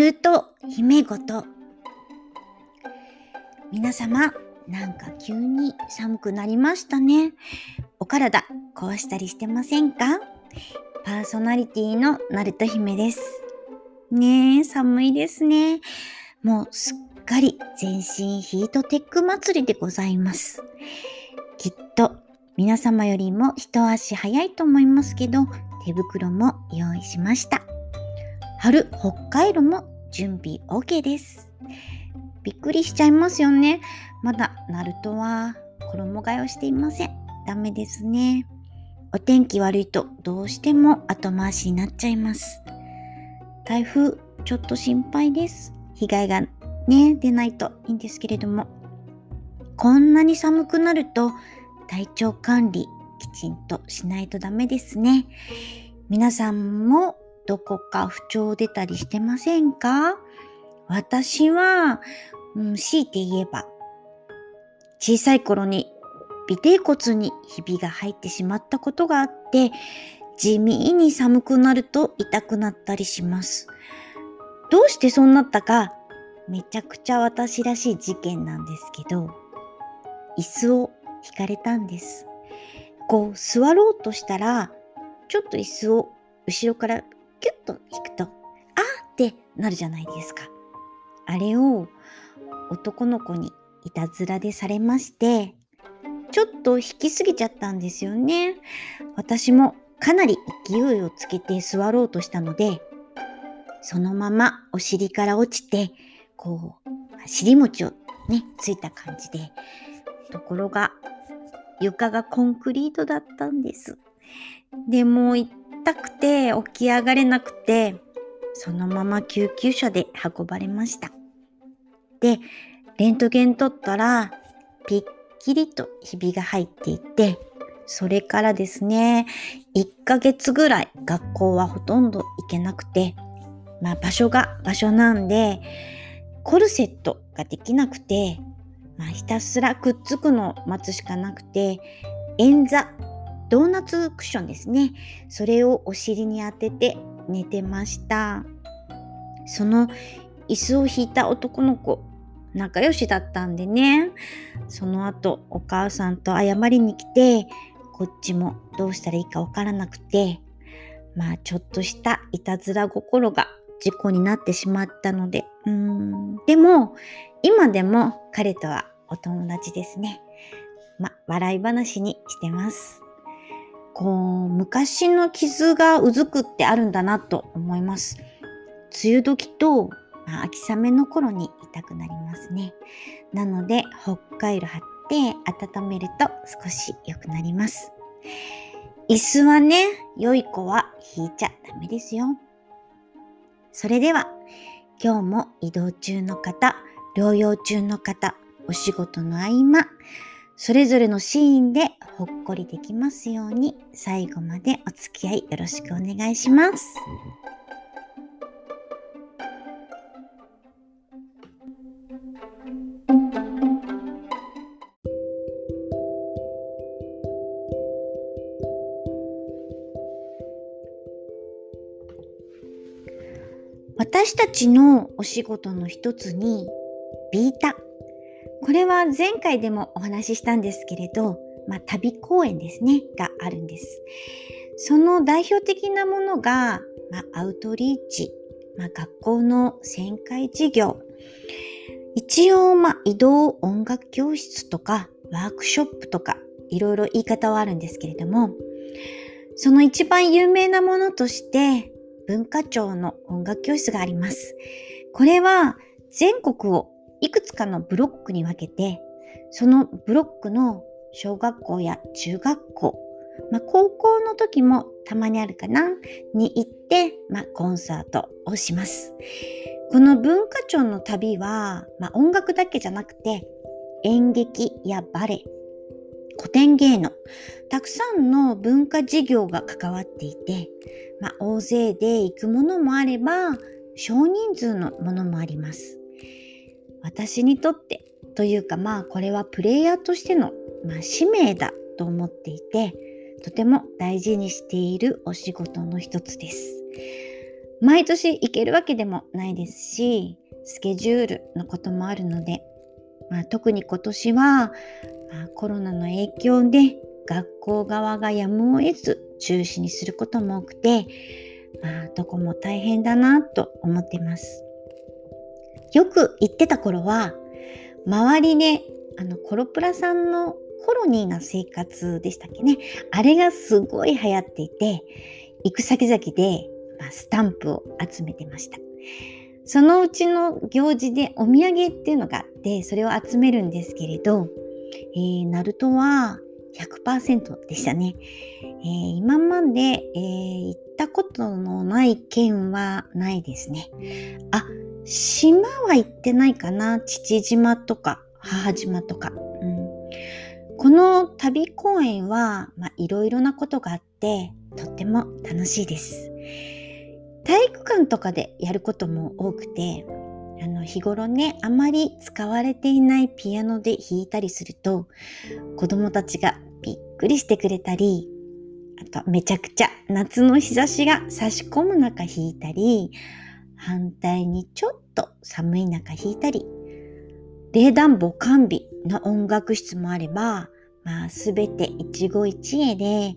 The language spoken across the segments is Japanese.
ナルト姫ごと。皆様なんか急に寒くなりましたね。お体壊したりしてませんか？パーソナリティのナルト姫です。ねえ寒いですね。もうすっかり全身ヒートテック祭りでございます。きっと皆様よりも一足早いと思いますけど手袋も用意しました。春北海道も準備 OK です。びっくりしちゃいますよね。まだナルトは衣替えをしていません。ダメですね。お天気悪いとどうしても後回しになっちゃいます。台風ちょっと心配です。被害がね、出ないといいんですけれども。こんなに寒くなると体調管理きちんとしないとダメですね。皆さんもどこか不調出たりしてませんか？私は、うん、強いて言えば、小さい頃に尾てい骨にひびが入ってしまったことがあって、地味に寒くなると痛くなったりします。どうしてそうなったか、めちゃくちゃ私らしい事件なんですけど、椅子を引かれたんです。こう座ろうとしたら、ちょっと椅子を後ろからキュッと引くと、あーってなるじゃないですか。あれを男の子にいたずらでされまして、ちょっと引きすぎちゃったんですよね。私もかなり勢いをつけて座ろうとしたので、そのままお尻から落ちて、こう、尻餅をね、ついた感じで、ところが床がコンクリートだったんです。でも痛くて起き上がれなくて、そのまま救急車で運ばれました。で、レントゲン取ったら、ぴっきりとひびが入っていて、それからですね、1ヶ月ぐらい学校はほとんど行けなくて、まあ場所が場所なんで、コルセットができなくて、まあひたすらくっつくのを待つしかなくて、円座ドーナツクッションですね。それをお尻に当てて寝てました。その椅子を引いた男の子、仲良しだったんでね。その後、お母さんと謝りに来て、こっちもどうしたらいいかわからなくて、まあちょっとしたいたずら心が事故になってしまったので、うーん、でも、今でも彼とはお友達ですね。ま、笑い話にしてます。こう、昔の傷がうずくってあるんだなと思います。梅雨時と、まあ、秋雨の頃に痛くなりますね。なので、北海道貼って温めると少し良くなります。椅子はね、良い子は引いちゃダメですよ。それでは、今日も移動中の方、療養中の方、お仕事の合間、それぞれのシーンでほっこりできますように最後までお付き合いよろしくお願いします。私たちのお仕事の一つにビータこれは前回でもお話ししたんですけれど、まあ、旅公演ですね、があるんです。その代表的なものが、まあ、アウトリーチ、まあ、学校の旋回授業、一応、まあ、移動音楽教室とか、ワークショップとか、いろいろ言い方はあるんですけれども、その一番有名なものとして、文化庁の音楽教室があります。これは全国をいくつかのブロックに分けて、そのブロックの小学校や中学校、まあ、高校の時もたまにあるかなに行って、まあ、コンサートをします。この文化庁の旅は、まあ、音楽だけじゃなくて演劇やバレエ、古典芸能、たくさんの文化事業が関わっていて、まあ、大勢で行くものもあれば少人数のものもあります。私にとってというかまあこれはプレイヤーとしての、まあ、使命だと思っていてとても大事にしているお仕事の一つです。毎年行けるわけでもないですし、スケジュールのこともあるので、まあ、特に今年は、まあ、コロナの影響で学校側がやむを得ず中止にすることも多くて、まあ、どこも大変だなと思ってます。よく言ってた頃は、周りで、あの、コロプラさんのコロニーな生活でしたっけね。あれがすごい流行っていて、行く先々で、まあ、スタンプを集めてました。そのうちの行事でお土産っていうのがあって、それを集めるんですけれど、えー、ナルトは100%でしたね。えー、今まで、えー、行ったことのない県はないですね。あ、島は行ってないかな。父島とか母島とか。うん、この旅公演は、まあ、いろいろなことがあって、とっても楽しいです。体育館とかでやることも多くて、あの日頃ね、あまり使われていないピアノで弾いたりすると、子供たちがびっくりしてくれたり、あとめちゃくちゃ夏の日差しが差し込む中弾いたり、反対にちょっと寒い中弾いたり、冷暖房完備の音楽室もあれば、まあすべて一期一会で、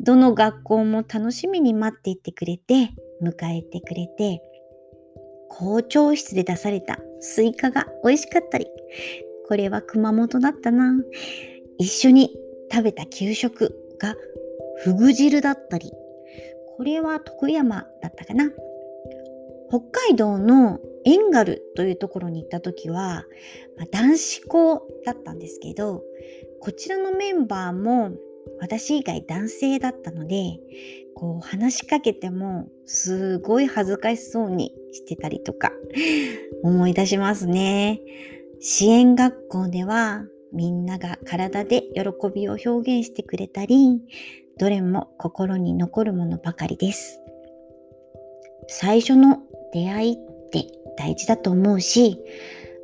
どの学校も楽しみに待っていてくれて、迎えてくれて、校長室で出されたスイカが美味しかったり、これは熊本だったな。一緒に食べた給食がフグ汁だったり、これは徳山だったかな。北海道の遠軽というところに行った時は、まあ、男子校だったんですけど、こちらのメンバーも私以外男性だったので、こう話しかけてもすごい恥ずかしそうにしてたりとか思い出しますね。支援学校ではみんなが体で喜びを表現してくれたり、どれも心に残るものばかりです。最初の出会いって大事だと思うし、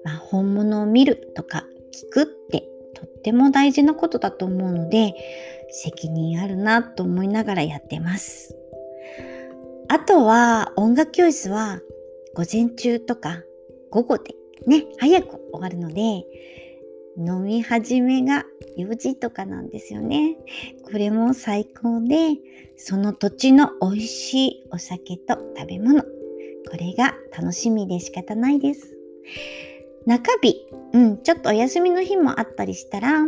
まあ、本物を見るとか聞くってとっても大事なことだと思うので、責任あるなと思いながらやってます。あとは音楽教室は午前中とか午後でね、早く終わるので、飲み始めが4時とかなんですよね。これも最高で、その土地の美味しいお酒と食べ物、これが楽しみで仕方ないです。中日、うん、ちょっとお休みの日もあったりしたら、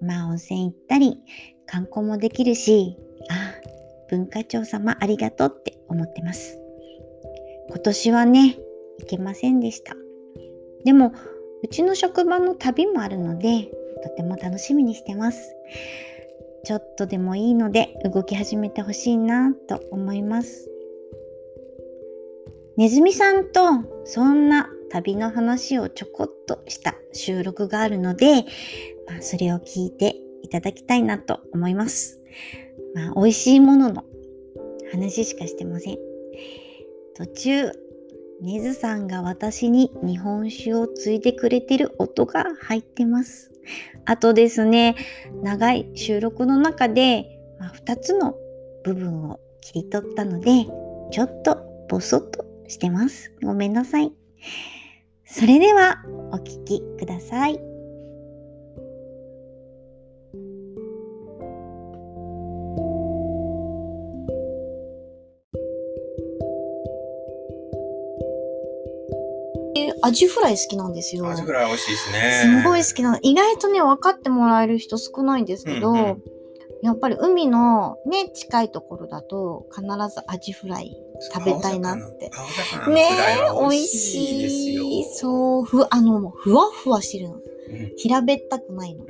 まあ温泉行ったり、観光もできるし、あ、文化庁様ありがとうって思ってます。今年はね、行けませんでした。でも、うちの職場の旅もあるので、とても楽しみにしてます。ちょっとでもいいので動き始めてほしいなと思います。ねずみさんとそんな旅の話をちょこっとした収録があるので、まあ、それを聞いていただきたいなと思います。まあ、美味しいものの話しかしてません。途中、ねずさんが私に日本酒をついでくれてる音が入ってます。あとですね、長い収録の中で、まあ、2つの部分を切り取ったので、ちょっとボソッとしてます。ごめんなさい。それではお聴きください。アジフライ好きなんですよ。アジフライ美味しいですね。すごい好きなの。意外とね、分かってもらえる人少ないんですけど、うんうん、やっぱり海のね、近いところだと必ずアジフライ食べたいなって。ねえ、美味しい。そう、ふ、あの、ふわふわしてるの。平べったくないの。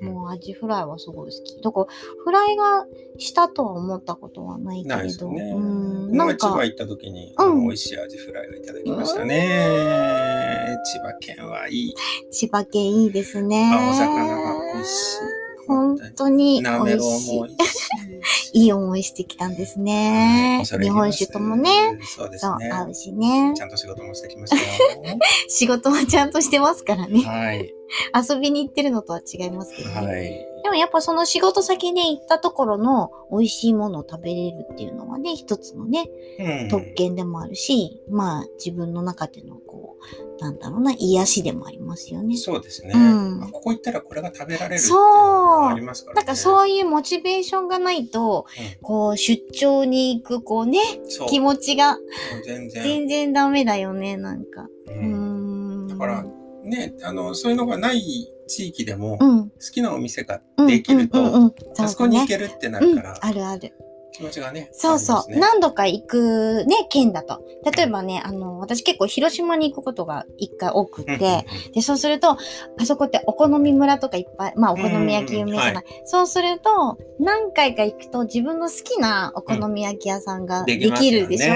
もうアジフライはすごい好き。だから、フライがしたとは思ったことはないけれど。ね、うん。なんか。千葉行った時に、うん、美味しいアジフライをいただきましたね。千葉県はいい。千葉県いいですね。お魚が美味しい。本当に美味しい。いい思いしてきたんですね。日本酒ともね。そうですね。合うしね。ちゃんと仕事もしてきましたよ。仕事もちゃんとしてますからね。はい。遊びに行ってるのとは違いますけどね。はい。でもやっぱその仕事先で行ったところの美味しいものを食べれるっていうのはね、一つのね、うん特権でもあるし、まあ自分の中でのこう、なんだろうな、癒しでもありますよね。そうですね、うんあここ行ったらこれが食べられるっていうありますからね。だからそういうモチベーションがないと、こう出張に行くこうね、うんそう気持ちが全然。全然ダメだよね、なんか。うん。だからね、あの、そういうのがない地域でも、好うん。きなお店がうんできると、あそこに行るけるってなるから、あるある。気持ちがね。そうそう。ね何度か行くね、県だと。例えばね、あの、私結構広島に行くことが一回多くて、で、そうすると、あそこってお好み村とかいっぱい、まあお好み焼き有名じゃない？うんうんそうすると、何回か行くと自分の好きなお好み焼き屋さんがでできますよねきるでしょ、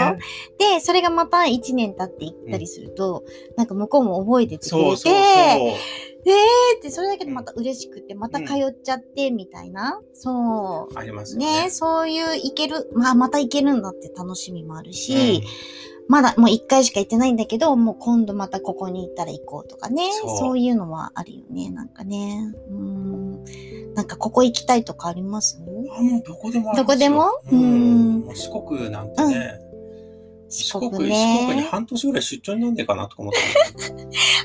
で、それがまた1年経って行ったりすると、なんか向こうも覚えててくれて、そうそうそう。で、それだけでまた嬉しくて、また通っちゃって、みたいな。そう。ありますよね。ねそういう行ける、まあまた行けるんだって楽しみもあるし、まだもう一回しか行ってないんだけど、もう今度またここに行ったら行こうとかね。そういうのはあるよね、なんかね。うん。なんかここ行きたいとかあります？あもうどこでもありますよどこでも？ううん四国なんてね、四四国国四国にね。半年ぐらい出張になんでかなとか思って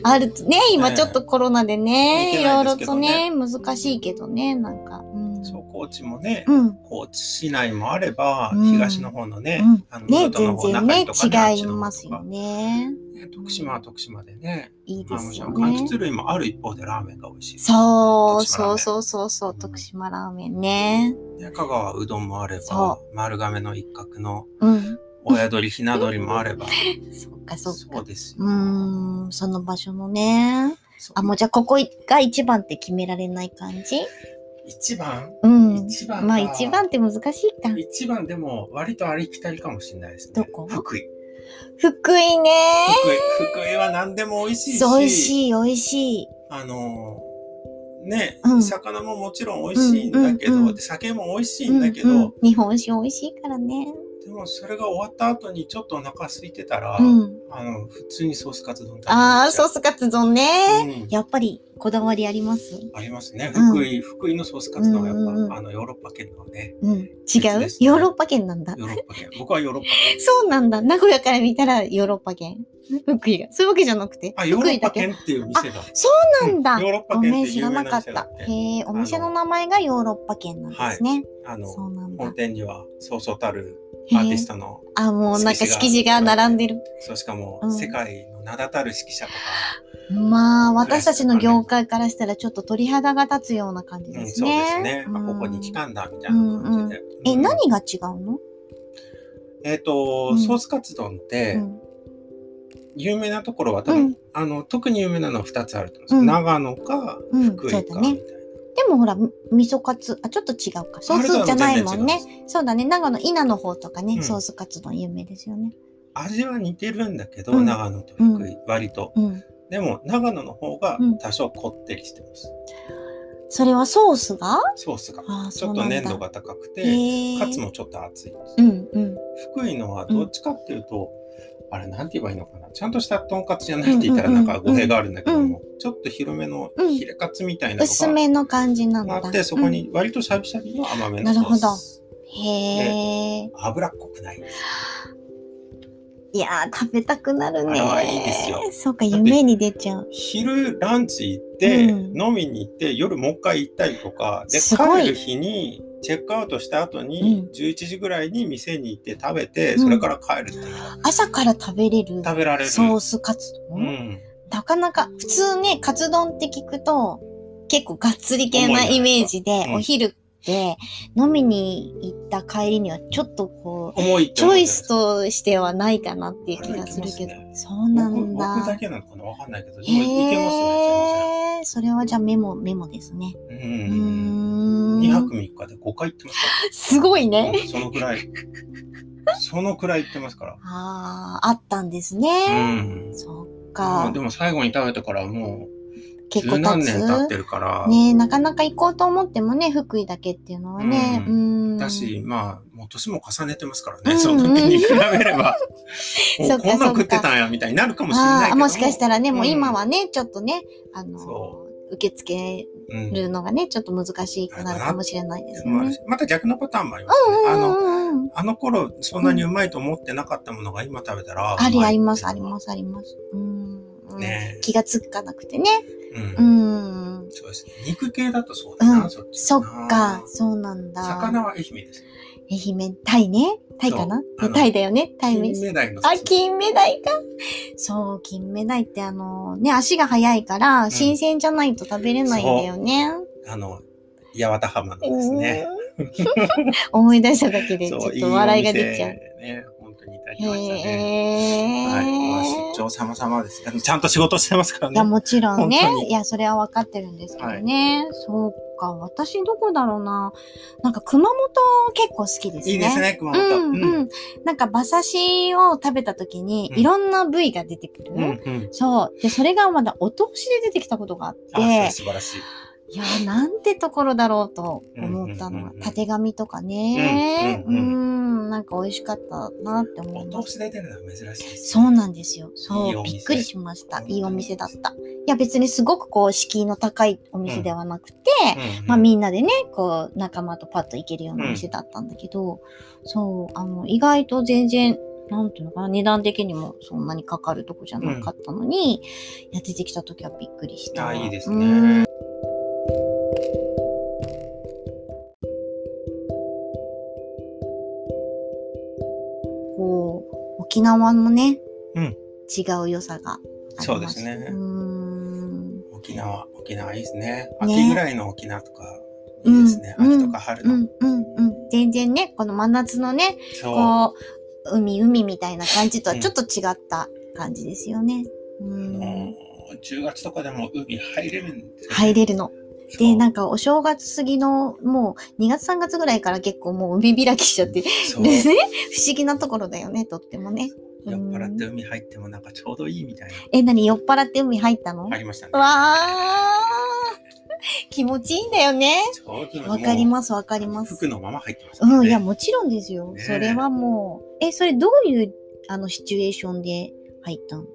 あるとね、今ねちょっとコロナでね、行けいろいいですけどとね、ね難しいけどね、なんか。うん。そう、高知もね、うん。高知市内もあれば、うん東の方のね、うんあのね、の方中井と、か違いますよね。ね徳島は徳島でね、いいですよね。柑橘類もある一方でラーメンが美味しい。そう、そうそうそうそう、徳島ラーメンね。ね香川うどんもあれそば、丸亀の一角のうん。親鶏、ひな鶏もあれば。そっかそっか。そうですよ。うーん、その場所のね。あ、もうじゃあここが一番って決められない感じ？一番？うん。一番かまあ一番って難しいか。一番でも割とありきたりかもしれないですね。どこ？福井。福井ね。福井。福井は何でも美味しいし。そう、美味しい、美味しい。あのーね、うん魚ももちろん美味しいんだけど、うんうんうんで酒も美味しいんだけど、うんうん日本酒美味しいからね。でもそれが終わった後にちょっとお腹空いてたら、うん。あの、普通にソースカツ丼ああ、ソーススカツ丼ね。うんやっぱりこだわりあります？ありますね。うん福井、福井のソースカツ丼はやっぱ、うんうんうんあの、ヨーロッパ圏のね、うん。違う？ねヨーロッパ圏なんだ。ヨーロッパ圏。僕はヨーロッパ圏。そうなんだ。名古屋から見たらヨーロッパ圏。福井が。そういうわけじゃなくて？あ、ヨーロッパ福井だけ？圏っていう店が。そうなんだ。うんヨーロッパご圏って知らなかった。へえ、お店の名前がヨーロッパ圏なんですね。あの、本。店にはそうそうたるアーティストの、あ、もうなんか色紙が並んでる。そうしかもうん世界の名だたる指揮者とか、まあ、私たちの業界からしたらちょっと鳥肌が立つような感じうん、そうですね。ここに来たんだ、みたいな感じで。え、うん何が違うの？えっ、と、うんソースカツ丼って、うん有名なところは多分、うんあの、特に有名なのは2つあると思うんです長野か、うん、福井か。みたいな。でもほら、み味噌カツ、あ、ちょっと違うか。ソースじゃないもんね。そうだね。長野、稲の方とかね、うんソースカツ丼有名ですよね。味は似てるんだけど、うん長野と福井、割と。うん。でも、長野の方がうん多少こってりしてます。それはソースが？ソースが。ち。ょっと粘度が高くて。カツもちょっと熱いです。うん、うん。福井のはどっちかっていうと、あれなんて言えばいいのかな？ちゃんとしたとんかつじゃないって言ったらなんか語弊があるんだけども、ちょっと広めのヒレカツみたいなの薄めの感じなのだ。があって、そこに割とシャビシャビの甘めのソーなるほど。へえ。脂っこくないです。いやー、食べたくなるね。あいいですよそうか、夢に出ちゃう。昼ランチ行って、うん飲みに行って、夜もう一回行ったりとか、で、帰る日に、チェックアウトした後うにん、11時ぐらいに店に行って食べて、うんそれから帰るっていう朝から食べれる食べられる。ソースカツ丼、うん。なかなか、普通ね、カツ丼って聞くと、結構がっつり系なイメージで、うんお昼で飲みに行った帰りにはちょっとこう、チョイスとしてはないかなっていう気がするけど。ねそうなん僕僕だだ。けなのかな？わかんないけど、でもいけますね、それはじゃあメモ、メモですね。うん。ん。2泊3日で5回行ってますかすごいら。ね。うんそのくらい。そのくらい行ってますから。ああ、あったんですうね。ん。そっまかあ。でも最後に食べてからもう、結構十何経年経ってつるから。ねえなかなか行こうと思ってもね、福井だけっていうのはね。ううんん。だし、まあ、もう年も重ねてますからね。うんその時に比べれば。こんなん食ってたんや、みたいになるかもしれないけどああ、もしかしたらね、もううん今はね、ちょっとね、あのそ、受け付けうんるのがね、ちょっと難しくなるかもしれないですねまあ。また逆のパターンもありますね。あの、うんうんうん。あの頃、そんなにうまいと思ってなかったものが今食べたら、ありあります、ありす。ます、あります。うん。ね気がつかなくてね。う。うんん。そうですね。肉系だとそうだな、うんそっちそっか、そうなんだ。魚は愛媛です。愛媛、タイね。タイかな？タイだよね。タイ金飯。目鯛のあ、金目鯛か。そう、金目鯛ってあの、ね、足が速いから、新鮮じゃないと食べれないんだよね。あの、八幡浜のですね。うん 思い出しただけで、ちょっと笑いが出ちゃう。いいね、本当にいただきましたね。へはい。まあ、ー。出張様々です。ちゃんと仕事してますからいや、ね。もちろんねいや、それは分かってるんですけどね。そうか。私どこだろうな。なんか熊本結構好きですね。いいですね、熊本。うんうん。なんか馬刺しを食べた時に、うんいろんな部位が出てくる。うんうん。そう。で、それがまだお通しで出てきたことがあって、素晴らしい。いや、なんてところだろうと思ったのはうんうんうんう、んたてがみとかね。ううんうんん、なんか美味しかったなって思いおます。通しで出るのは珍しいです。そうなんですよ。そ、うびっくりしました。いいお店だった。いや、別にすごくこう、敷居の高いお店ではなくて、うんうんまあみんなでね、こう、仲間とパッと行けるようなお店だったんだけど、そう、あの、意外と全然、なんていうのかな、値段的にもそんなにかかるとこじゃなかったのに、いや、出てきた時はびっくりした。あ、いいですうんね。こう、沖縄のね、うん違う良さが。そうですね。沖縄、沖縄いいですね。ね秋ぐらいの沖縄とか、いいですね。うん秋とか春の。うん、うん、うん。全然ね、この真夏のね。こう、海、海みたいな感じとはちょっと違った感じですよね。うん。もう10月とかでも海入れるんですよね入れるの。で、なんか、かお正月過ぎの、もう2月3月ぐらいから結構もう海開きしちゃって、でね、不思議なところだよね、とってもね。酔っ払って海入ってもなんかちょうどいいみたいえ、何酔っ払って海入ったの、な。ありましたね。わー気持ちいいんだよね。わかります、わかります。服のまま入ってましたね。うん、いや、もちろんですよ。ねそれはもう。え、それどういう、あの、シチュエーションで入ったの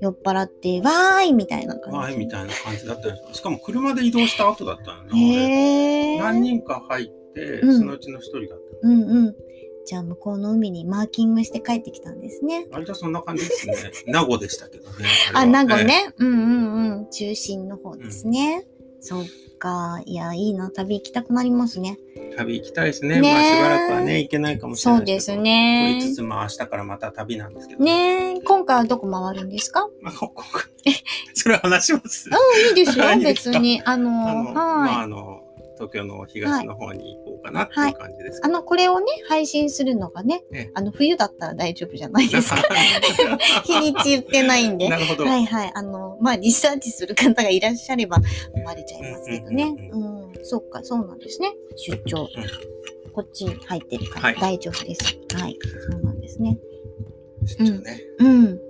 酔っ払って、わーいみたいな感じ。はいみたいな感じだったんですよしかも車で移動した後だったのね。何人か入って、うんそのうちの一人だったの。うんうん。じゃあ、向こうの海にマーキングして帰ってきたんですね。割とそんな感じですね。名護でしたけどね。あ、名護。ね。うんうんうん。中心の方ですね。そっか。いや、いいな。旅行きたくなりますね。え旅行きたいですね。ねえまあしばらくはね、行けないかもしれないそうですねと言いつつ、まあ明日からまた旅なんですけど。ねえ、今回はどこ回るんですか？まあ、ここそれ話します？うん、いいですよ 別に。あの、あの、まあ、はい。あの、東京の東の方に行こうかなっていう感じですけど。あの、これをね、配信するのがねええ、あの、冬だったら大丈夫じゃないですか。日にち言ってないんで。なるほど。はいはい。あの、まあ、リサーチする方がいらっしゃれば、バレちゃいますけどね。うんうん。そっか、そうなんですね。出張。こっちに入ってるかはいら大丈夫です。はい。そうなんですね。出張ね。うん。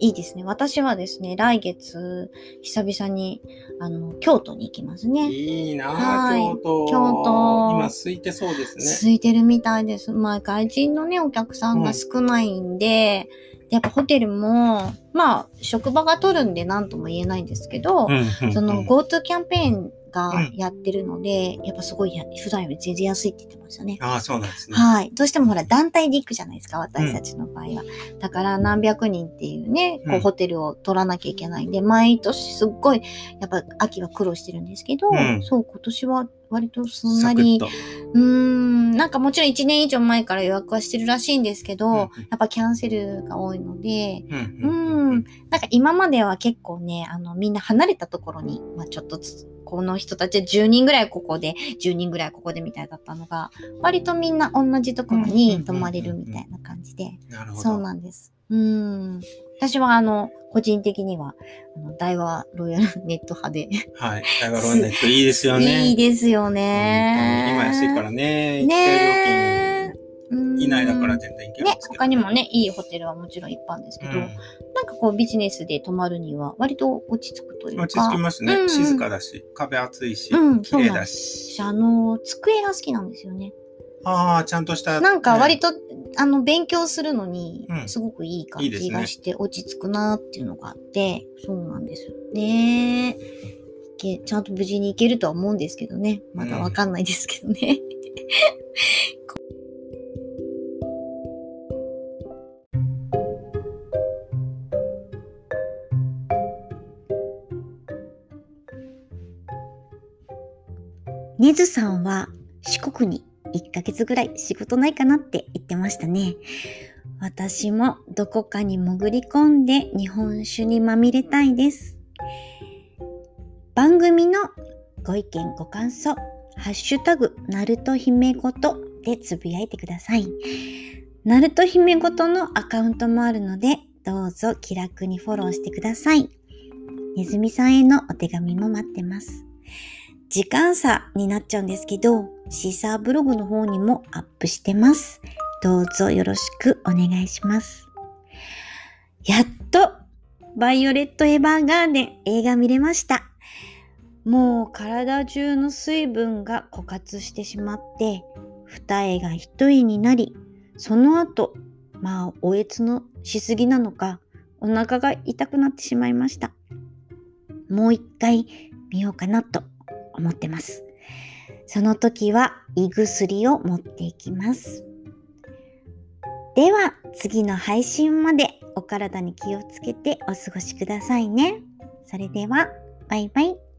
いいですね。私はですね、来月、久々に、あの、京都に行きますね。いいな京都。京都今空いてそうですね。空いてるみたいです。まあ、外人のね、お客さんが少ないんで、でやっぱホテルも、まあ、職場が取るんで何とも言えないんですけど、うんうんそのうん GoTo キャンペーンがうんやってるので、やっぱすごいや普段より全然安いって言ってましたね。ああ、そうなんですね。はい。どうしてもほら、団体で行くじゃないですか、私たちの場合は。だから、何百人っていうね、こうんう、ホテルを取らなきゃいけないんで、毎年すっごい、やっぱ、秋は苦労してるんですけど、うんそう、今年は割とそんなに。うーん、なんかもちろん1年以上前から予約はしてるらしいんですけど、うんうんやっぱキャンセルが多いので、うんううんん、なんか今までは結構ね、あの、みんな離れたところに、まあちょっとずつ、この人たちは10人ぐらいここで、10人ぐらいここでみたいだったのが、割とみんな同じところに泊まれるみたいな感じで、なるほど。そうなんです。うん。私はあの、個人的には、あの、大和ロイヤルネット派で、はい。ダイワローネットいいですよね。いいですよ本ね。今安いからね。ね以内だから全然いけるんねで、すけど。他にもね、いいホテルはもちろんいっぱいあるんですけど、うんなんかこうビジネスで泊まるには割と落ち着くというか。落ち着きますね。うん静かだし、壁厚いしうん、綺麗だし。私あの、机が好きなんですよね。ああ、ちゃんとした。なんか割と。と、あの、勉強するのにう、んすごくいい感じがして、落ち着くなっていうのがあって、そうなんですよね。け、ちゃんと無事に行けるとは思うんですけどね。まだわかんないですけどね。ねずさんは四国に1ヶ月ぐらい仕事ないかなって言ってましたね。私もどこかに潜り込んで日本酒にまみれたいです。番組のご意見ご感想、ハッシュタグ、なると姫ごとでつぶやいてください。なると姫ごとのアカウントもあるので、どうぞ気楽にフォローしてください。ねずみさんへのお手紙も待ってます。時間差になっちゃうんですけど、シーサーブログの方にもアップしてます。どうぞよろしくお願いします。やっと、バイオレット・エヴァーガーデン映画見れました。もう体中の水分が枯渇してしまって、二重が一重になり、その後、まあ、おえつのしすぎなのか、お腹が痛くなってしまいました。もう一回見ようかなと思ってます。その時は胃薬を持っていきます。では次の配信までお体に気をつけてお過ごしくださいね。それではバイバイ。